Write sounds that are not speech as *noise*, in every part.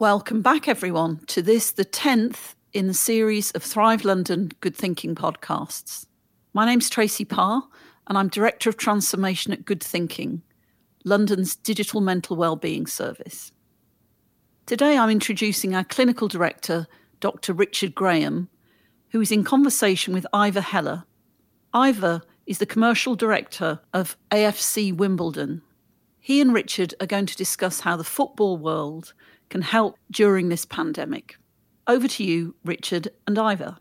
Welcome back, everyone, to this, the 10th in the series of Thrive London Good Thinking podcasts. My name's Tracy Parr, and I'm Director of Transformation at Good Thinking, London's digital mental wellbeing service. Today, I'm introducing our clinical director, Dr. Richard Graham, who is in conversation with Ivor Heller. Ivor is the commercial director of AFC Wimbledon. He and Richard are going to discuss how the football world can help during this pandemic. Over to you, Richard and Ivor.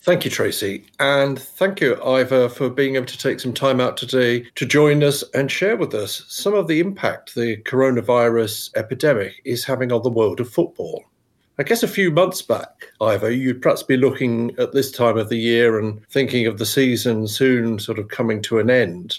Thank you, Tracy. And thank you, Ivor, for being able to take some time out today to join us and share with us some of the impact the coronavirus epidemic is having on the world of football. I guess a few months back, Ivor, you'd perhaps be looking at this time of the year and thinking of the season soon sort of coming to an end.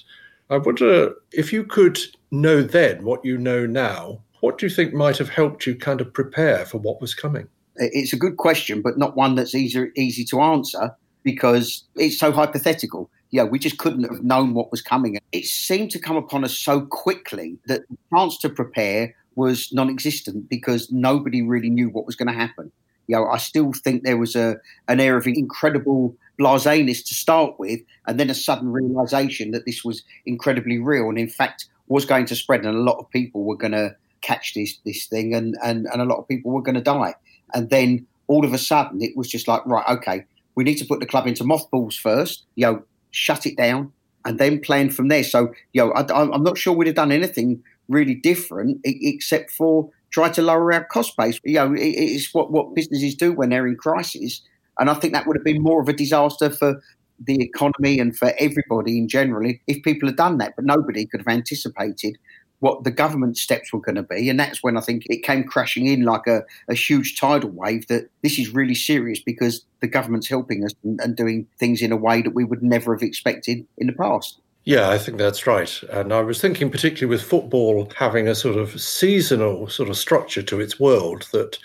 I wonder if you could know then what you know now, what do you think might have helped you kind of prepare for what was coming? It's a good question, but not one that's easy easy to answer because it's so hypothetical. Yeah, we just couldn't have known what was coming. It seemed to come upon us so quickly that the chance to prepare was non-existent because nobody really knew what was going to happen. You know, I still think there was a an air of incredible blaseness to start with, and then a sudden realization that this was incredibly real, and in fact was going to spread, and a lot of people were going to catch this this thing, and and and a lot of people were going to die. And then all of a sudden, it was just like, right, okay, we need to put the club into mothballs first, you know, shut it down, and then plan from there. So, you know, I, am not sure we'd have done anything really different except for try to lower our cost base. You know, it's what, what businesses do when they're in crisis. And I think that would have been more of a disaster for the economy and for everybody in general if people had done that. But nobody could have anticipated what the government steps were going to be. And that's when I think it came crashing in like a, a huge tidal wave that this is really serious because the government's helping us and, and doing things in a way that we would never have expected in the past. Yeah, I think that's right. And I was thinking, particularly with football having a sort of seasonal sort of structure to its world, that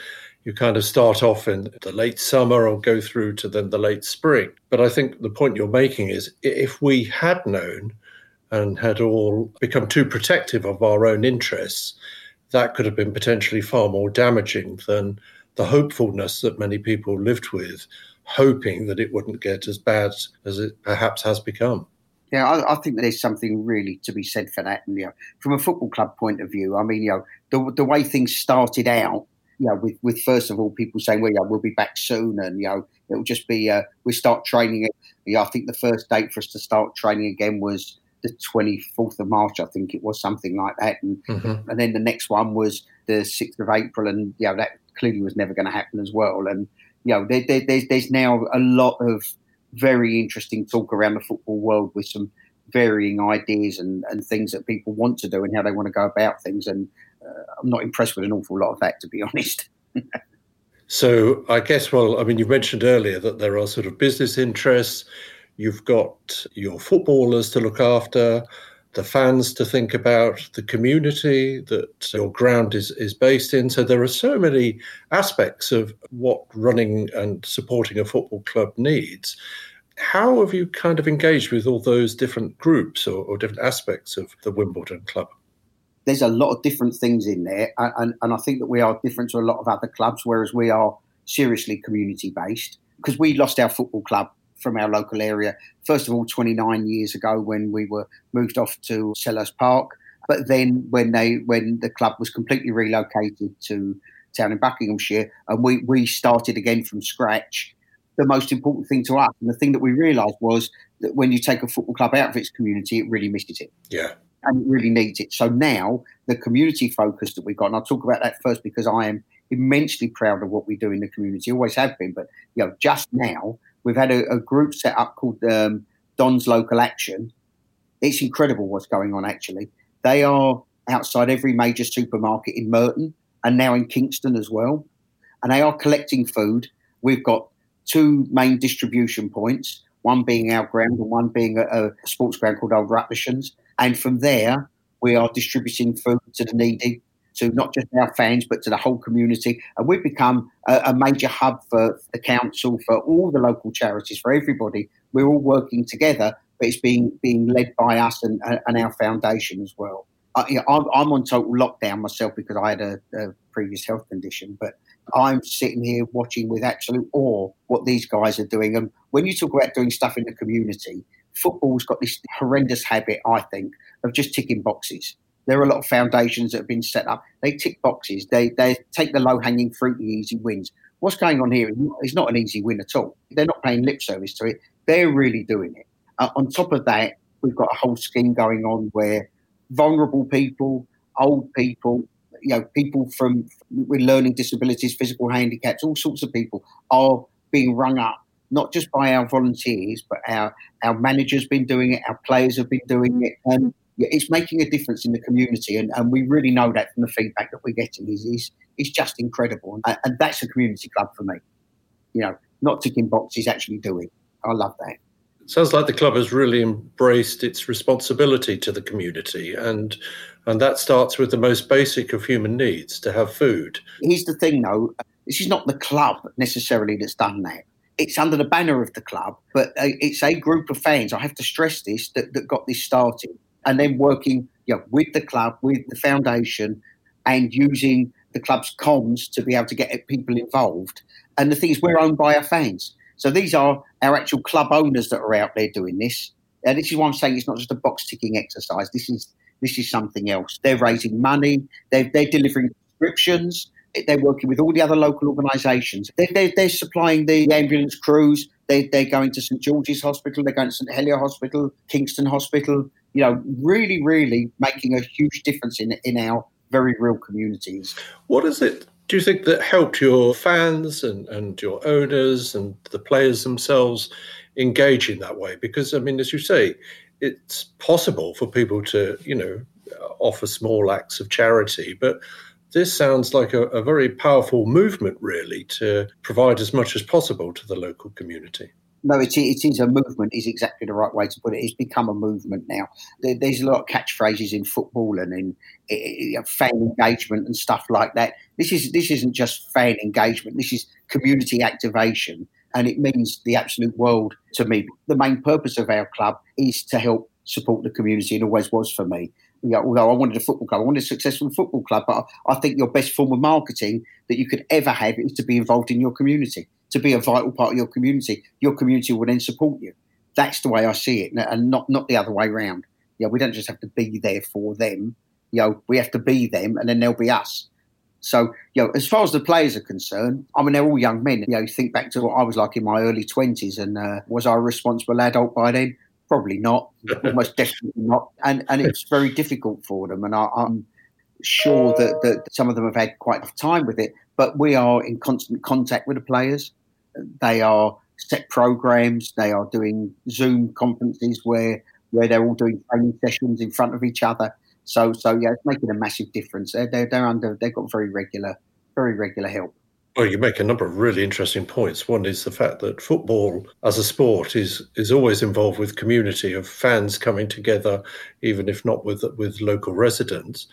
you kind of start off in the late summer or go through to then the late spring. But I think the point you're making is if we had known and had all become too protective of our own interests, that could have been potentially far more damaging than the hopefulness that many people lived with, hoping that it wouldn't get as bad as it perhaps has become. Yeah, I, I, think there's something really to be said for that. And you know, from a football club point of view, I mean, you know, the the way things started out, you know, with with first of all people saying, well, yeah, we'll be back soon, and you know, it'll just be uh, we start training. I think the first date for us to start training again was the 24th of March, I think it was something like that. And, mm-hmm. and then the next one was the 6th of April. And, you know, that clearly was never going to happen as well. And, you know, there, there, there's, there's now a lot of very interesting talk around the football world with some varying ideas and, and things that people want to do and how they want to go about things. And uh, I'm not impressed with an awful lot of that, to be *laughs* honest. so I guess, well, I mean, you mentioned earlier that there are sort of business interests You've got your footballers to look after, the fans to think about, the community that your ground is, is based in. So there are so many aspects of what running and supporting a football club needs. How have you kind of engaged with all those different groups or, or different aspects of the Wimbledon club? There's a lot of different things in there, and, and I think that we are different to a lot of other clubs, whereas we are seriously community based because we lost our football club from our local area. First of all, 29 years ago when we were moved off to Selhurst Park, but then when they when the club was completely relocated to town in Buckinghamshire and we, we started again from scratch. The most important thing to us and the thing that we realised was that when you take a football club out of its community, it really misses it. Yeah. And it really needs it. So now the community focus that we've got, and I'll talk about that first because I am immensely proud of what we do in the community, always have been. But you know, just now We've had a, a group set up called um, Don's Local Action. It's incredible what's going on, actually. They are outside every major supermarket in Merton and now in Kingston as well. And they are collecting food. We've got two main distribution points, one being our ground and one being a, a sports ground called Old Rutlishians. And from there, we are distributing food to the needy to not just our fans but to the whole community. And we've become a, a, major hub for the council, for all the local charities, for everybody. We're all working together, but it's being being led by us and, and our foundation as well. I, you know, I'm, I'm, on total lockdown myself because I had a, a previous health condition, but I'm sitting here watching with absolute awe what these guys are doing. And when you talk about doing stuff in the community, football's got this horrendous habit, I think, of just ticking boxes. There are a lot of foundations that have been set up. They tick boxes. They they take the low hanging fruit, the easy wins. What's going on here is not an easy win at all. They're not paying lip service to it. They're really doing it. Uh, on top of that, we've got a whole scheme going on where vulnerable people, old people, you know, people from with learning disabilities, physical handicaps, all sorts of people are being rung up, not just by our volunteers, but our our managers been doing it, our players have been doing it, and it's making a difference in the community. And, and we really know that from the feedback that we're getting is is, is just incredible, and, and that's a community club for me. You know, not ticking boxes, actually doing. I love that. Sounds like the club has really embraced its responsibility to the community, and and that starts with the most basic of human needs to have food. Here's the thing, though: this is not the club necessarily that's done that. It's under the banner of the club, but uh, it's a group of fans. I have to stress this that, that got this started, and then working you know, with the club, with the foundation, and using the club's comms to be able to get people involved. And the thing is, we're owned by our fans. So these are our actual club owners that are out there doing this. And this is why I'm saying it's not just a box ticking exercise. This is this is something else. They're raising money. They're, they're delivering prescriptions. They're working with all the other local organisations. They're, they're, they're, supplying the ambulance crews. They, they're going to St George's Hospital. They're going to St Helier Hospital, Kingston Hospital. You know, really, really making a huge difference in in our very real communities. What is it do you think that helped your fans and, and your owners and the players themselves engage in that way? Because, I mean, as you say, it's possible for people to, you know, offer small acts of charity, but this sounds like a, a very powerful movement, really, to provide as much as possible to the local community no, it, it is a movement. Is exactly the right way to put it. It's become a movement now. There, there's a lot of catchphrases in football and in, fan engagement and stuff like that. This is this isn't just fan engagement. This is community activation, and it means the absolute world to me. The main purpose of our club is to help support the community, and always was for me. You know, although I wanted a football club, I wanted a successful football club, but I think your best form of marketing that you could ever have is to be involved in your community to be a vital part of your community. Your community will then support you. That's the way I see it, and not not the other way around. Yeah, we don't just have to be there for them. You know, we have to be them, and then they'll be us. So, you know, as far as the players are concerned, I mean, they're all young men. You know, think back to what I was like in my early twenties, and uh, was I a responsible adult by then? Probably not. *laughs* Almost definitely not. And and it's very difficult for them. And I, I'm sure that, that some of them have had quite a time with it. But we are in constant contact with the players. They are set programs. They are doing Zoom conferences where where they're all doing training sessions in front of each other. So so yeah, it's making a massive difference. They're they're, they're under they've got very regular very regular help. Well, you make a number of really interesting points. One is the fact that football as a sport is is always involved with community of fans coming together, even if not with with local residents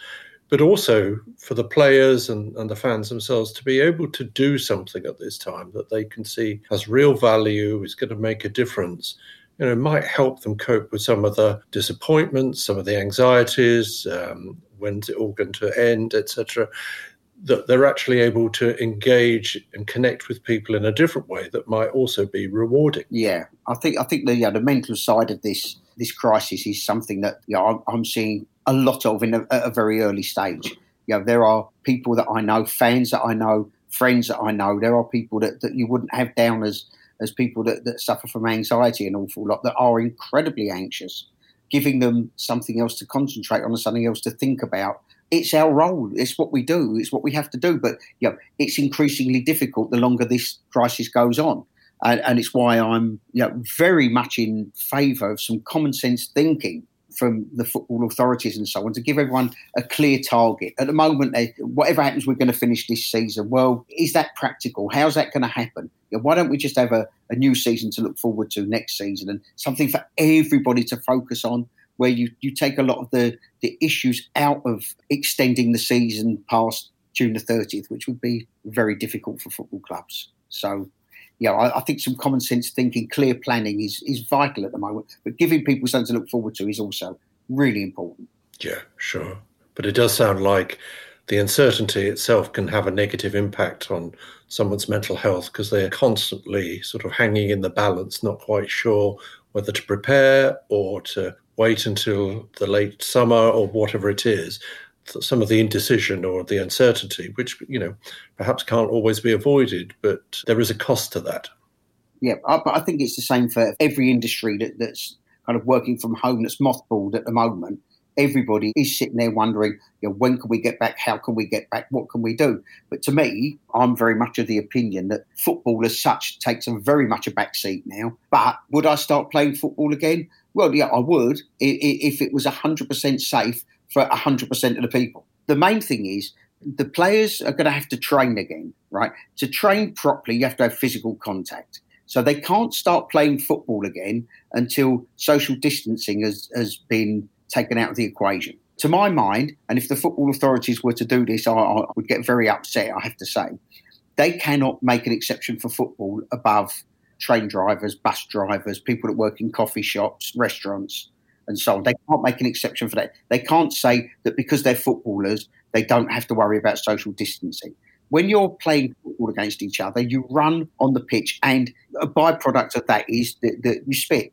but also for the players and, and the fans themselves to be able to do something at this time that they can see has real value, is going to make a difference. You know, might help them cope with some of the disappointments, some of the anxieties, um, when's it all going to end, etc. That they're actually able to engage and connect with people in a different way that might also be rewarding. Yeah, I think I think the yeah, the mental side of this this crisis is something that know, I'm, I'm seeing a lot of in a, at a very early stage. You know, there are people that I know, fans that I know, friends that I know. There are people that, that you wouldn't have down as as people that, that suffer from anxiety an awful lot that are incredibly anxious. Giving them something else to concentrate on something else to think about. It's our role. It's what we do. It's what we have to do. But you know, it's increasingly difficult the longer this crisis goes on. And, and it's why I'm you know, very much in favour of some common sense thinking from the football authorities and so on to give everyone a clear target. At the moment, they, whatever happens, we're going to finish this season. Well, is that practical? How's that going to happen? You know, why don't we just have a, a new season to look forward to next season and something for everybody to focus on? Where you, you take a lot of the, the issues out of extending the season past June the 30th, which would be very difficult for football clubs. So you know, I, I, think some common sense thinking, clear planning is is vital at the moment. But giving people something to look forward to is also really important. Yeah, sure. But it does sound like the uncertainty itself can have a negative impact on someone's mental health because they're constantly sort of hanging in the balance, not quite sure whether to prepare or to wait until the late summer or whatever it is. Some of the indecision or the uncertainty, which you know perhaps can't always be avoided, but there is a cost to that. Yeah, but I think it's the same for every industry that, that's kind of working from home that's mothballed at the moment everybody is sitting there wondering, you know, when can we get back? How can we get back? What can we do? But to me, I'm very much of the opinion that football as such takes a very much a back seat now. But would I start playing football again? Well, yeah, I would if it was 100% safe for 100% of the people. The main thing is the players are going to have to train again, right? To train properly, you have to have physical contact. So they can't start playing football again until social distancing has, has been taken out of the equation. To my mind, and if the football authorities were to do this, I, I would get very upset, I have to say. They cannot make an exception for football above train drivers, bus drivers, people that work in coffee shops, restaurants, and so on. They can't make an exception for that. They can't say that because they're footballers, they don't have to worry about social distancing. When you're playing football against each other, you run on the pitch, and a byproduct of that is that, that you spit.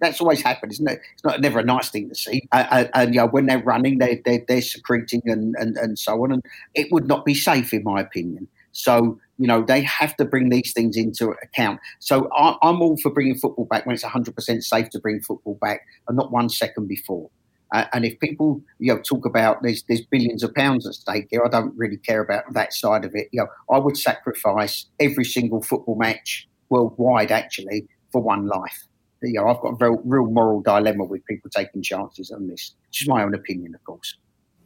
That's always happened, isn't it? It's not never a nice thing to see. Uh, uh, and you know, when they're running, they, they, they're secreting and, and, and so on. And it would not be safe, in my opinion. So, you know, they have to bring these things into account. So I, am all for bringing football back when it's 100% safe to bring football back and not one second before. Uh, and if people, you know, talk about there's there's billions of pounds at stake here, I don't really care about that side of it. You know, I would sacrifice every single football match worldwide, actually, for one life you know, I've got a real, real moral dilemma with people taking chances on this. Just my own opinion, of course.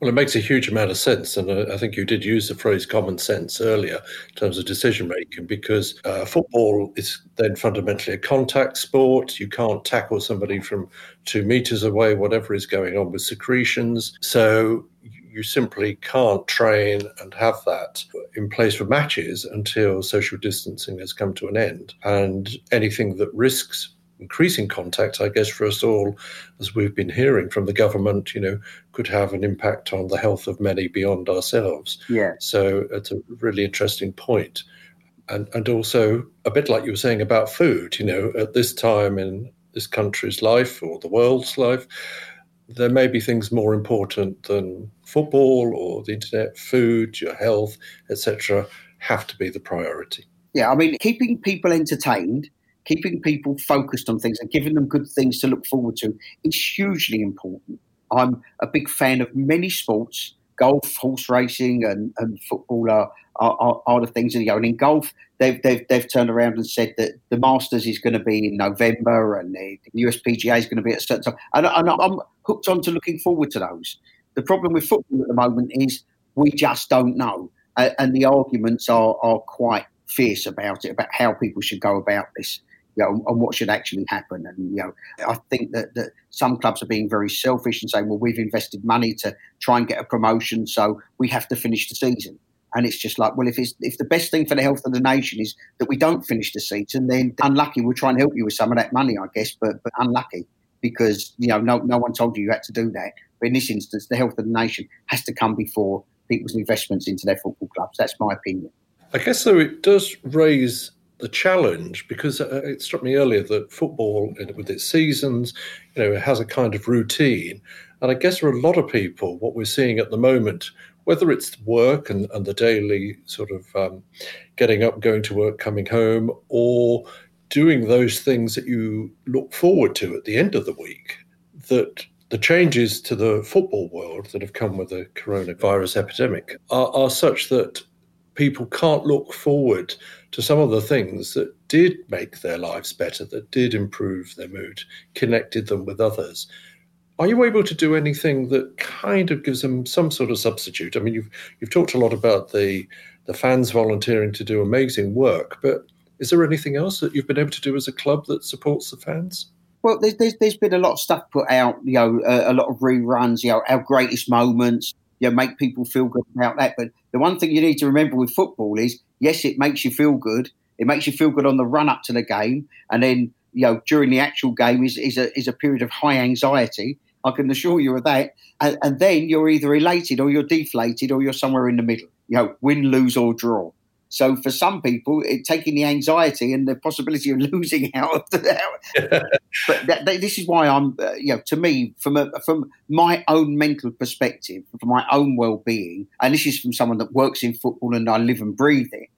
Well, it makes a huge amount of sense. And I think you did use the phrase common sense earlier in terms of decision making because uh, football is then fundamentally a contact sport. You can't tackle somebody from two meters away, whatever is going on with secretions. So you simply can't train and have that in place for matches until social distancing has come to an end. And anything that risks increasing contact, I guess, for us all, as we've been hearing from the government, you know, could have an impact on the health of many beyond ourselves. Yeah. So it's a really interesting point. And, and also, a bit like you were saying about food, you know, at this time in this country's life or the world's life, there may be things more important than football or the internet, food, your health, etc., have to be the priority. Yeah, I mean, keeping people entertained keeping people focused on things and giving them good things to look forward to is hugely important. I'm a big fan of many sports. Golf, horse racing, and, and football are, are, are, the things that go. And in golf, they've, they've, they've turned around and said that the Masters is going to be in November and the USPGA is going to be at a certain time. And, and I'm hooked on to looking forward to those. The problem with football at the moment is we just don't know. And the arguments are, are quite fierce about it, about how people should go about this you know, and what should actually happen. And you know, I think that, that some clubs are being very selfish and saying, well, we've invested money to try and get a promotion, so we have to finish the season. And it's just like, well, if it's, if the best thing for the health of the nation is that we don't finish the season, then unlucky. We'll try and help you with some of that money, I guess, but but unlucky because you know no no one told you you had to do that. But in this instance, the health of the nation has to come before people's investments into their football clubs. That's my opinion. I guess so. it does raise the challenge because uh, it struck me earlier that football, with its seasons, you know, it has a kind of routine. And I guess for a lot of people, what we're seeing at the moment, whether it's work and, and the daily sort of um, getting up, going to work, coming home, or doing those things that you look forward to at the end of the week, that the changes to the football world that have come with the coronavirus epidemic are, are such that people can't look forward to some of the things that did make their lives better, that did improve their mood, connected them with others. Are you able to do anything that kind of gives them some sort of substitute? I mean, you've you've talked a lot about the the fans volunteering to do amazing work, but is there anything else that you've been able to do as a club that supports the fans? Well, there's, there's, there's been a lot of stuff put out, you know, a, a lot of reruns, you know, our greatest moments, you know, make people feel good about that. But the one thing you need to remember with football is, yes, it makes you feel good. It makes you feel good on the run up to the game, and then you know during the actual game is is a is a period of high anxiety. I can assure you of that. And, and then you're either elated or you're deflated or you're somewhere in the middle. You know, win, lose, or draw. So for some people, it, taking the anxiety and the possibility of *laughs* losing out of the, *laughs* but that, that, this is why I'm, uh, you know, to me, from a, from my own mental perspective, from my own well-being, and this is from someone that works in football and I live and breathe it.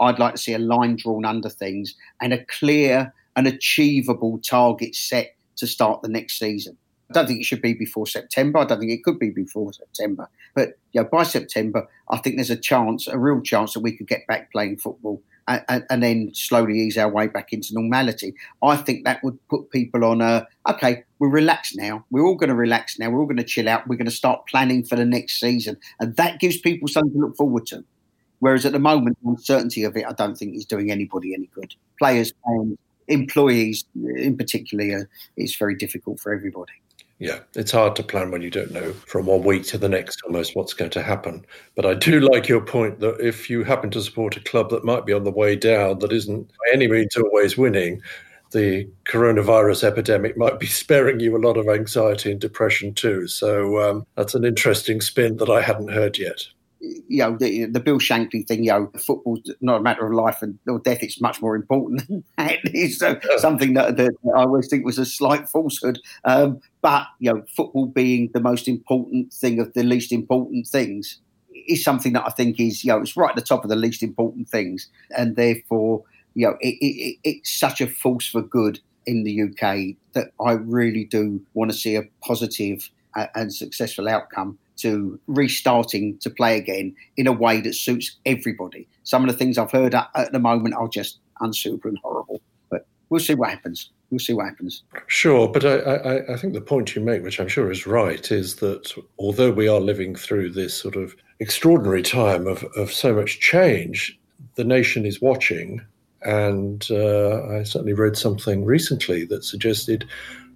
I'd like to see a line drawn under things and a clear and achievable target set to start the next season. I don't think it should be before September. I don't think it could be before September. But you know, by September, I think there's a chance, a real chance, that we could get back playing football and, and, and then slowly ease our way back into normality. I think that would put people on a okay. We're relaxed now. We're all going to relax now. We're all going to chill out. We're going to start planning for the next season, and that gives people something to look forward to. Whereas at the moment, the uncertainty of it, I don't think is doing anybody any good. Players, fans, employees, in particular, uh, it's very difficult for everybody. Yeah, it's hard to plan when you don't know from one week to the next almost what's going to happen. But I do *laughs* like your point that if you happen to support a club that might be on the way down, that isn't by any means always winning, the coronavirus epidemic might be *laughs* sparing you a lot of anxiety and depression too. So um, that's an interesting spin that I hadn't heard yet you know, the, the Bill Shankly thing, you know, football's not a matter of life and or death. It's much more important *laughs* than that. It's uh, something that, that, I always think was a slight falsehood. Um, but, you know, football being the most important thing of the least important things is something that I think is, you know, it's right at the top of the least important things. And therefore, you know, it, it, it's such a force for good in the UK that I really do want to see a uh, and successful outcome to restarting to play again in a way that suits everybody. Some of the things I've heard at, at the moment are just unsuitable and horrible, but we'll see what happens. We'll see what happens. Sure, but I, I, I think the point you make, which I'm sure is right, is that although we are living through this sort of extraordinary time of, of so much change, the nation is watching. And uh, I certainly read something recently that suggested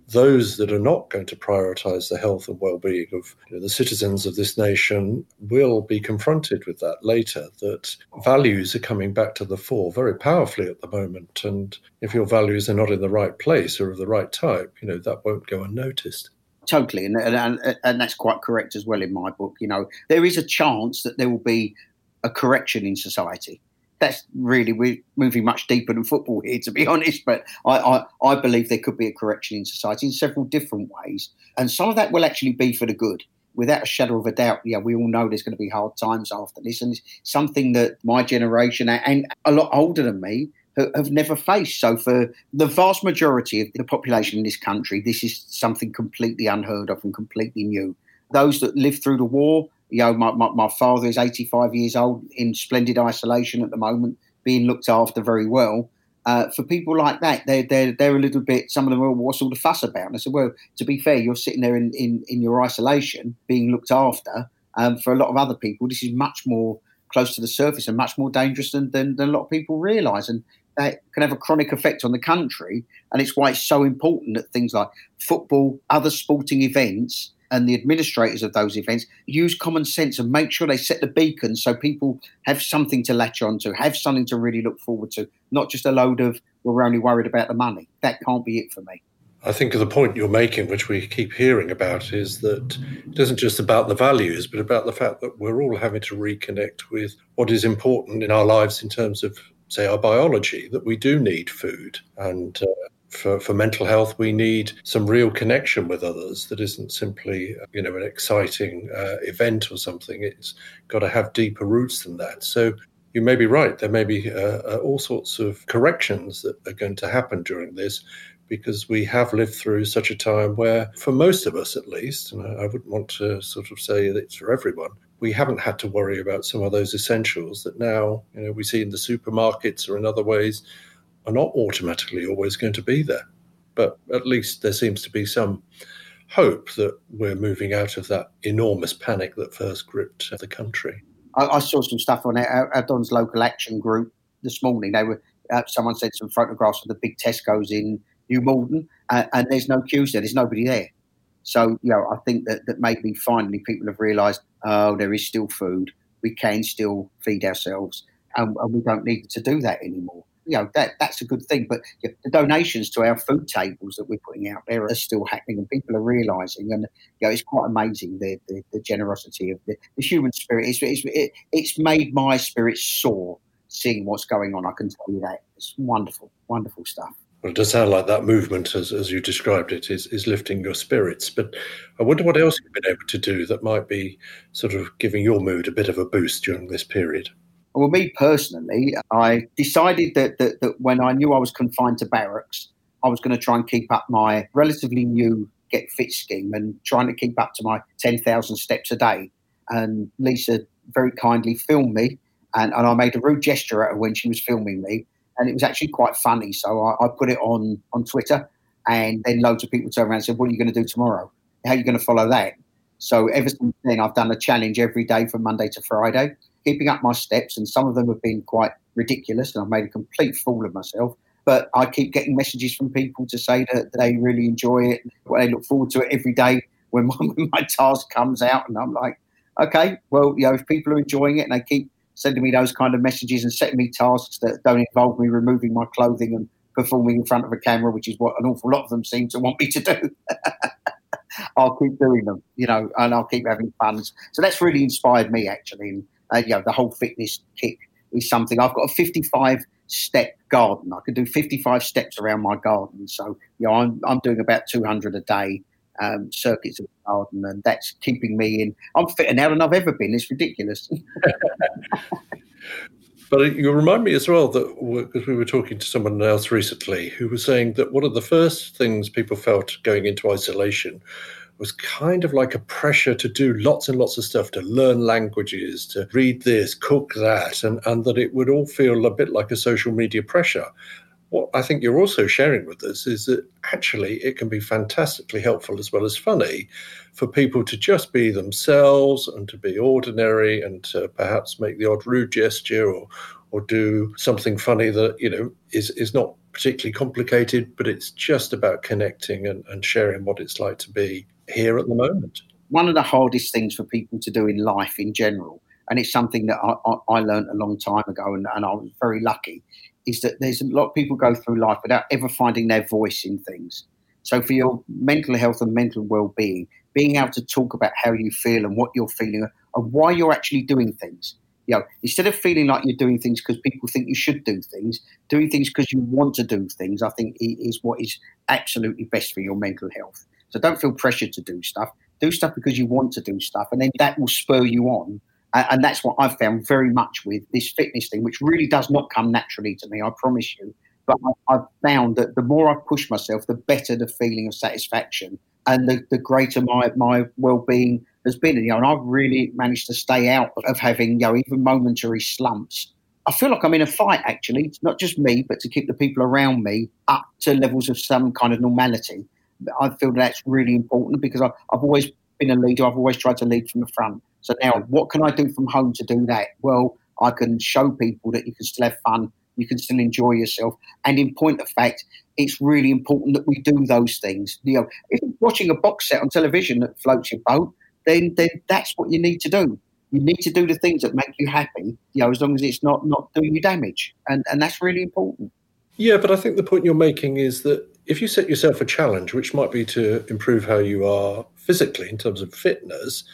those that are not going to prioritize the health and well-being of you know, the citizens of this nation will be confronted with that later that values are coming back to the fore very powerfully at the moment. And if your values are not in the right place or of the right type you know that won't go unnoticed. Totally. And, and, and that's quite correct as well in my book. You know there is a chance that there will be a correction in society that's really we're moving much deeper than football here, to be *laughs* honest. But I, I, I, believe there could be a correction in society in several different ways, and some of that will actually be for the good. Without a shadow of a doubt, yeah, we all know there's going to be hard times after this, and it's something that my generation and a lot older than me have never faced. So, for the vast majority of the population in this country, this is something completely unheard of and completely new. Those that lived through the war you know, my, my, my father is 85 years old in splendid isolation at the moment, being looked after very well. Uh, for people like that, they're, they're, they're a little bit, some of them are, what's all the fuss about? And I said, well, to be fair, you're sitting there in, in, in your isolation, being looked after. Um, for a lot of other people, this is much more close to the surface and much more dangerous than, than, than a lot of people realise. And that can have a chronic effect on the country. And it's why it's so important that things like football, other sporting events, and the administrators of those events use common sense and make sure they set the beacon so people have something to latch on to, have something to really look forward to, not just a load of, we're only worried about the money. That can't be it for me. I think the point you're making, which we keep hearing about, is that it isn't just about the values, but about the fact that we're all having to reconnect with what is important in our lives in terms of, say, our biology, that we do need food and uh, for, for mental health, we need some real connection with others that isn't simply, you know, an exciting uh, event or something. It's got to have deeper roots than that. So you may be right. There may be uh, uh, all sorts of corrections that are going to happen during this because we have lived through such a time where, for most of us at least, and I, I wouldn't want to sort of say that it's for everyone, we haven't had to worry about some of those essentials that now, you know, we see in the supermarkets or in other ways are not automatically always going to be there. But at least there seems to be some hope that we're moving out of that enormous panic that first gripped the country. I, I saw some stuff on Don's local action group this morning. They were uh, someone sent some photographs of the big Tesco's in New Malden, uh, and there's no queues there. There's nobody there. So you know, I think that that maybe finally people have realised, oh, there is still food. We can still feed ourselves, and, and we don't need to do that anymore. You know that that's a good thing. But the donations to our food tables that we're putting out there are still happening, and people are realising, and you know, it's quite amazing the the, the generosity of the, the human spirit. It's, it's it, it's made my spirit soar seeing what's going on. I can tell you that it's wonderful, wonderful stuff. Well, it does sound like that movement, as, as you described it, is, is lifting your spirits. But I wonder what else you've been able to do that might be sort of giving your mood a bit of a boost during this period. Well, me personally, I decided that, that, that when I knew I was confined to barracks, I was going to try and keep up my relatively new Get Fit scheme and trying to keep up to my 10,000 steps a day. And Lisa very kindly filmed me, and, and I made a rude gesture at her when she was filming me. And it was actually quite funny. So I, I put it on, on Twitter, and then loads of people turned around and said, What are you going to do tomorrow? How are you going to follow that? So ever since then, I've done a challenge every day from Monday to Friday keeping up my steps, and some of them have been quite ridiculous, and I've made a complete fool of myself. But I keep getting messages from people to say that they really enjoy it, they look forward to it every day when *laughs* my, when my task comes out, and I'm like, okay, well, you know, if people are enjoying it and they keep sending me those kind of messages and setting me tasks that don't involve me removing my clothing and performing in front of a camera, which is what an awful lot of them seem to want me to do. *laughs* I'll keep doing them, you know, and I'll keep having fun. So that's really inspired me actually. And uh, you know, the whole fitness kick is something. I've got a 55 step garden. I can do 55 steps around my garden. So, you know, I'm, I'm doing about 200 a day um, circuits of the garden, and that's keeping me in. I'm fitter now than I've ever been. It's ridiculous. *laughs* but you remind me as well that because we were talking to someone else recently who was saying that one of the first things people felt going into isolation was kind of like a pressure to do lots and lots of stuff, to learn languages, to read this, cook that, and, and that it would all feel a bit like a social media pressure. What I think you're also sharing with us is that actually it can be fantastically helpful as well as funny for people to just be themselves and to be ordinary and to perhaps make the odd rude gesture or or do something funny that you know is is not particularly complicated, but it's just about connecting and, and sharing what it's like to be here at the moment. One of the hardest things for people to do in life in general, and it's something that I, I, I learned a long time ago, and, and I was very lucky, is that there's a lot of people go through life without ever finding their voice in things. So for your mental health and mental well-being, being able to talk about how you feel and what you're feeling and why you're actually doing things. You know, instead of feeling like you're doing things because people think you should do things, doing things because you want to do things, I think is what is absolutely best for your mental health. So don't feel pressured to do stuff. Do stuff because you want to do stuff, and then that will spur you on. And that's what I've found very much with this fitness thing, which really does not come naturally to me, I promise you. But I've found that the more I push myself, the better the feeling of satisfaction and the, the greater my, my well being has been. You know, and I've really managed to stay out of having, you know, even momentary slumps. I feel like I'm in a fight, actually. It's not just me, but to keep the people around me up to levels of some kind of normality. I feel that's really important because I've, I've always been a leader. I've always tried to lead from the front. So now, what can I do from home to do that? Well, I can show people that you can still have fun, you can still enjoy yourself. And in point of fact, it's really important that we do those things. You know, if you're watching a box set on television that floats your boat, then then that's what you need to do. You need to do the things that make you happy, you know, as long as it's not not doing you damage. And and that's really important. Yeah, but I think the point you're making is that if you set yourself a challenge, which might be to improve how you are physically in terms of fitness,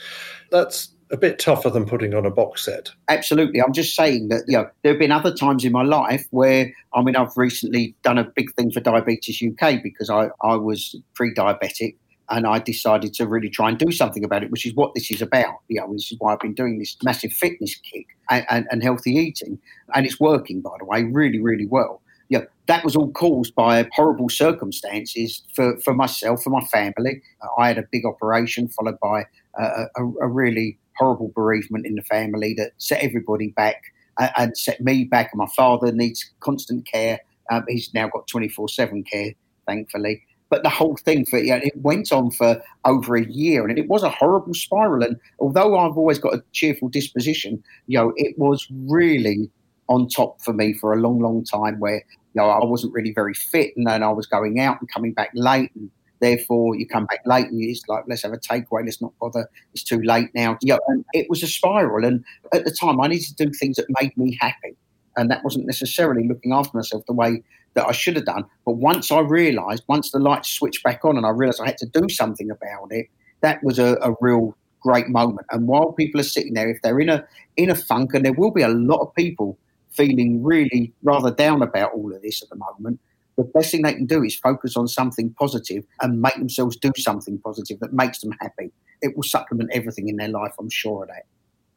that's a bit tougher than putting on a box set. Absolutely. I'm just saying that, you know, there have been other times in my life where, I mean, I've recently done a big thing for Diabetes UK because I, I was pre diabetic and I decided to really try and do something about it, which is what this is about. You know, this is why I've been doing this massive fitness kick and, and, and healthy eating. And it's working, by the way, really, really well know, that was all caused by horrible circumstances for, for myself, for my family. I had a big operation followed by a, a, a really horrible bereavement in the family that set everybody back and set me back. And my father needs constant care. Um, he's now got 24 7 care, thankfully. But the whole thing for you know, it went on for over a year, and it was a horrible spiral. And although I've always got a cheerful disposition, you know, it was really on top for me for a long, long time. Where you know, I wasn't really very fit, and then I was going out and coming back late, and therefore you come back late, and it's like, let's have a takeaway, let's not bother, it's too late now. You know, and it was a spiral, and at the time, I needed to do things that made me happy. And that wasn't necessarily looking after myself the way that I should have done. But once I realised, once the lights switched back on and I realised I had to do something about it, that was a, a real great moment. And while people are sitting there, if they're in a in a funk, and there will be a lot of people feeling really rather down about all of this at the moment, the best thing they can do is focus on something positive and make themselves do something positive that makes them happy. It will supplement everything in their life, I'm sure of that.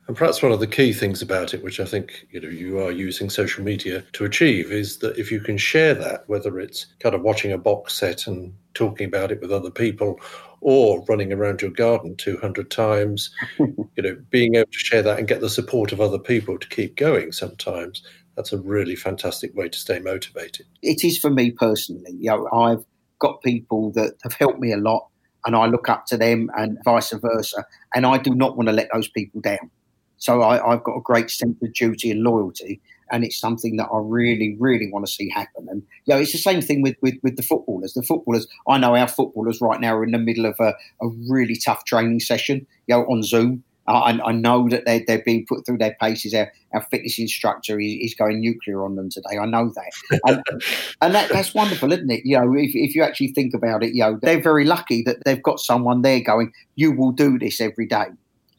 And perhaps one of the key things about it, which I think you know you are using social media to achieve, is that if you can share that, whether it's kind of watching a box set and talking about it with other people, or running around your garden 200 times, *laughs* you know, being able to share that and get the support of other people to keep going sometimes, that's a really fantastic way to stay motivated. It is for me personally. You know, I've got people that have helped me a lot and I look up to them and vice versa. And I do not want to let those people down. So I, have got a great sense of duty and loyalty, and it's something that I really, really want to see happen. And you know, it's the same thing with, with, with the footballers. The footballers, I know our footballers right now are in the middle of a, a really tough training session, you know, on Zoom. I, I, know that they're, they're being put through their paces. Our, our fitness instructor is, is, going nuclear on them today. I know that. And, *laughs* and that, that's wonderful, isn't it? You know, if, if you actually think about it, you know, they're very lucky that they've got someone there going, you will do this every day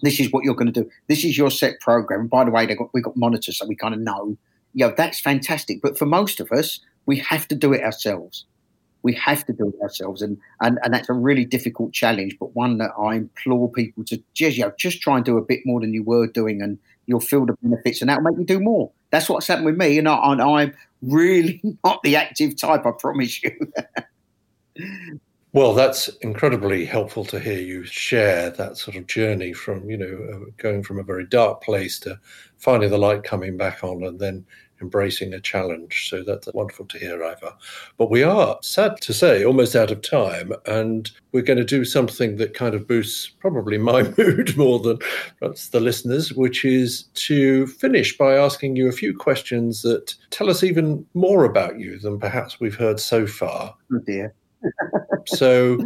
this is what you're going to do. This is your set program. And by the way, got, we've got monitors, so we kind of know. Know, that's fantastic. But for most of us, we have to do it ourselves. We have to do it ourselves, and, and, and that's a really difficult challenge, but one that I implore people to just you know, just try and do a bit more than you were doing, and you'll feel the benefits, and that'll make you do more. That's what's happened with me, and, I, and I'm really *laughs* not the active type, I promise you. *laughs* Well, that's incredibly helpful to hear you share that sort of journey from, you know, uh, going from a very dark place to finding the light coming back on and then embracing a challenge. So that's wonderful to hear, Ivor. But we are, sad to say, almost out of time. And we're going to do something that kind of boosts probably my *laughs* mood more than perhaps the listeners, which is to finish by asking you a few questions that tell us even more about you than perhaps we've heard so far. Oh dear *laughs* so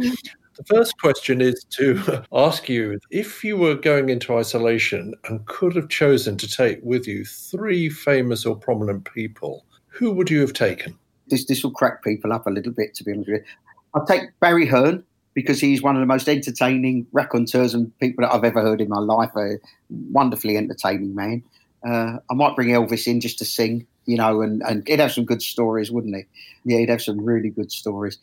the first question is to *laughs* ask you if you were going into isolation and could have chosen to take with you three famous or prominent people, who would you have taken? This this will crack people up a little bit, to be honest with you. I'll take Barry Hearn because he's one of the most entertaining raconteurs and people that I've ever heard in my life. A wonderfully entertaining man. Uh, I might bring Elvis in just to sing, you know, and, and he'd have some good stories, wouldn't he? Yeah, he'd have some really good stories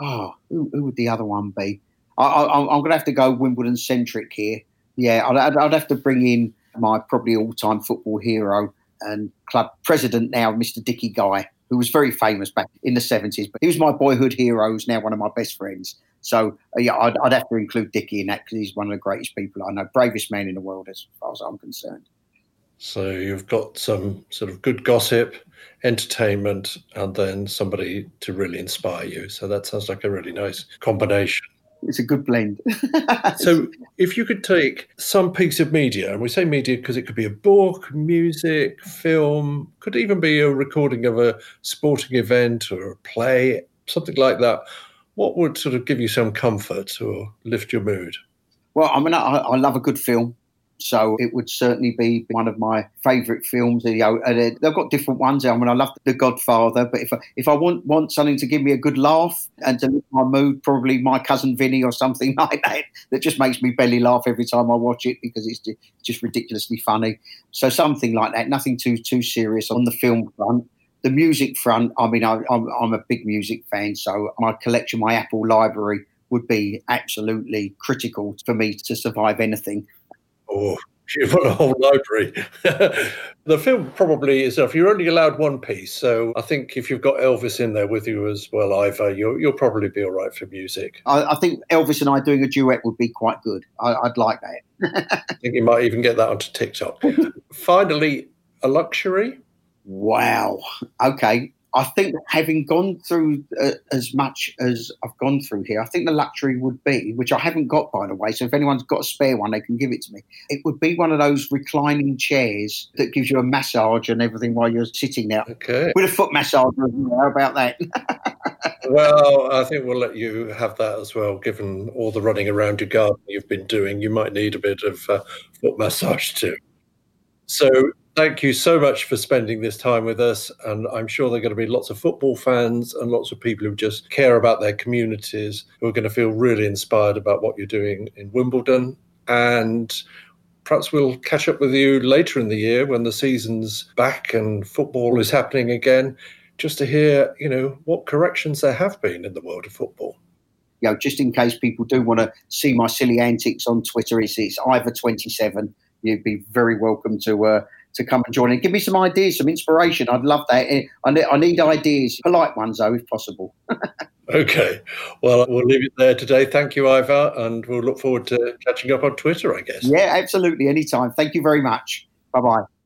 oh, who, who would the other one be? I, am going to have to go Wimbledon centric here. Yeah, I'd, I'd, have to bring in my probably all time football hero and club president now, Mr. Dickie Guy, who was very famous back in the 70s. But he was my boyhood hero, who's now one of my best friends. So, yeah, I'd, I'd, have to include Dickie in that because he's one of the greatest people I know, bravest man in the world as far as I'm concerned. So you've got some sort of good gossip, entertainment, and then somebody to really inspire you. So that sounds like a really nice combination. It's a good blend. *laughs* so, if you could take some piece of media, and we say media because it could be a book, music, film, could even be a recording of a sporting event or a play, something like that, what would sort of give you some comfort or lift your mood? Well, I mean, I, I love a good film. So it would certainly be one of my favourite films. You know, they've got different ones. I mean, I love The Godfather, but if I, if I want want something to give me a good laugh and to lift my mood, probably My Cousin Vinny or something *laughs* like that. That just makes me belly laugh every time I watch it because it's just ridiculously funny. So something like that. Nothing too too serious on the film front the music front, I mean, I, am a big music fan, so my collection, my Apple library, would be absolutely critical for me to survive anything. Oh, *laughs* you've got a whole library. *laughs* the film probably is enough. You're only allowed one piece, so I think if you've got Elvis in there with you as well, Ivor, you'll, you'll probably be all right for music. I, I, think Elvis and I doing a duet would be quite good. I, would like that. *laughs* I think you might even get that onto TikTok. Finally, a luxury. Wow. Okay. I think having gone through uh, as much as I've gone through here, I think the luxury would be, which I haven't got by the way. So if anyone's got a spare one, they can give it to me. It would be one of those reclining chairs that gives you a massage and everything while you're sitting there. Okay. With a foot massage. How about that? *laughs* well, I think we'll let you have that as well. Given all the running around your garden you've been doing, you might need a bit of uh, foot massage too. So thank you so much for spending this time with us. And I'm sure there are going to be lots of football fans and lots of people who just care about their communities who are going to feel really inspired about what you're doing in Wimbledon. And perhaps we'll catch up with you later in the year when the season's back and football is happening again, just to hear, you know, what corrections there have been in the world of football you know, just in case people do want to see my silly antics on Twitter, it's, it's Ivor27. You'd be very welcome to uh, to come and join and give me some ideas, some inspiration. I'd love that. I need, I need ideas, polite ones though, if possible. *laughs* okay. Well, we'll leave it there today. Thank you, Ivor, and we'll look forward to catching up on Twitter, I guess. Yeah, absolutely. Anytime. Thank you very much. Bye bye.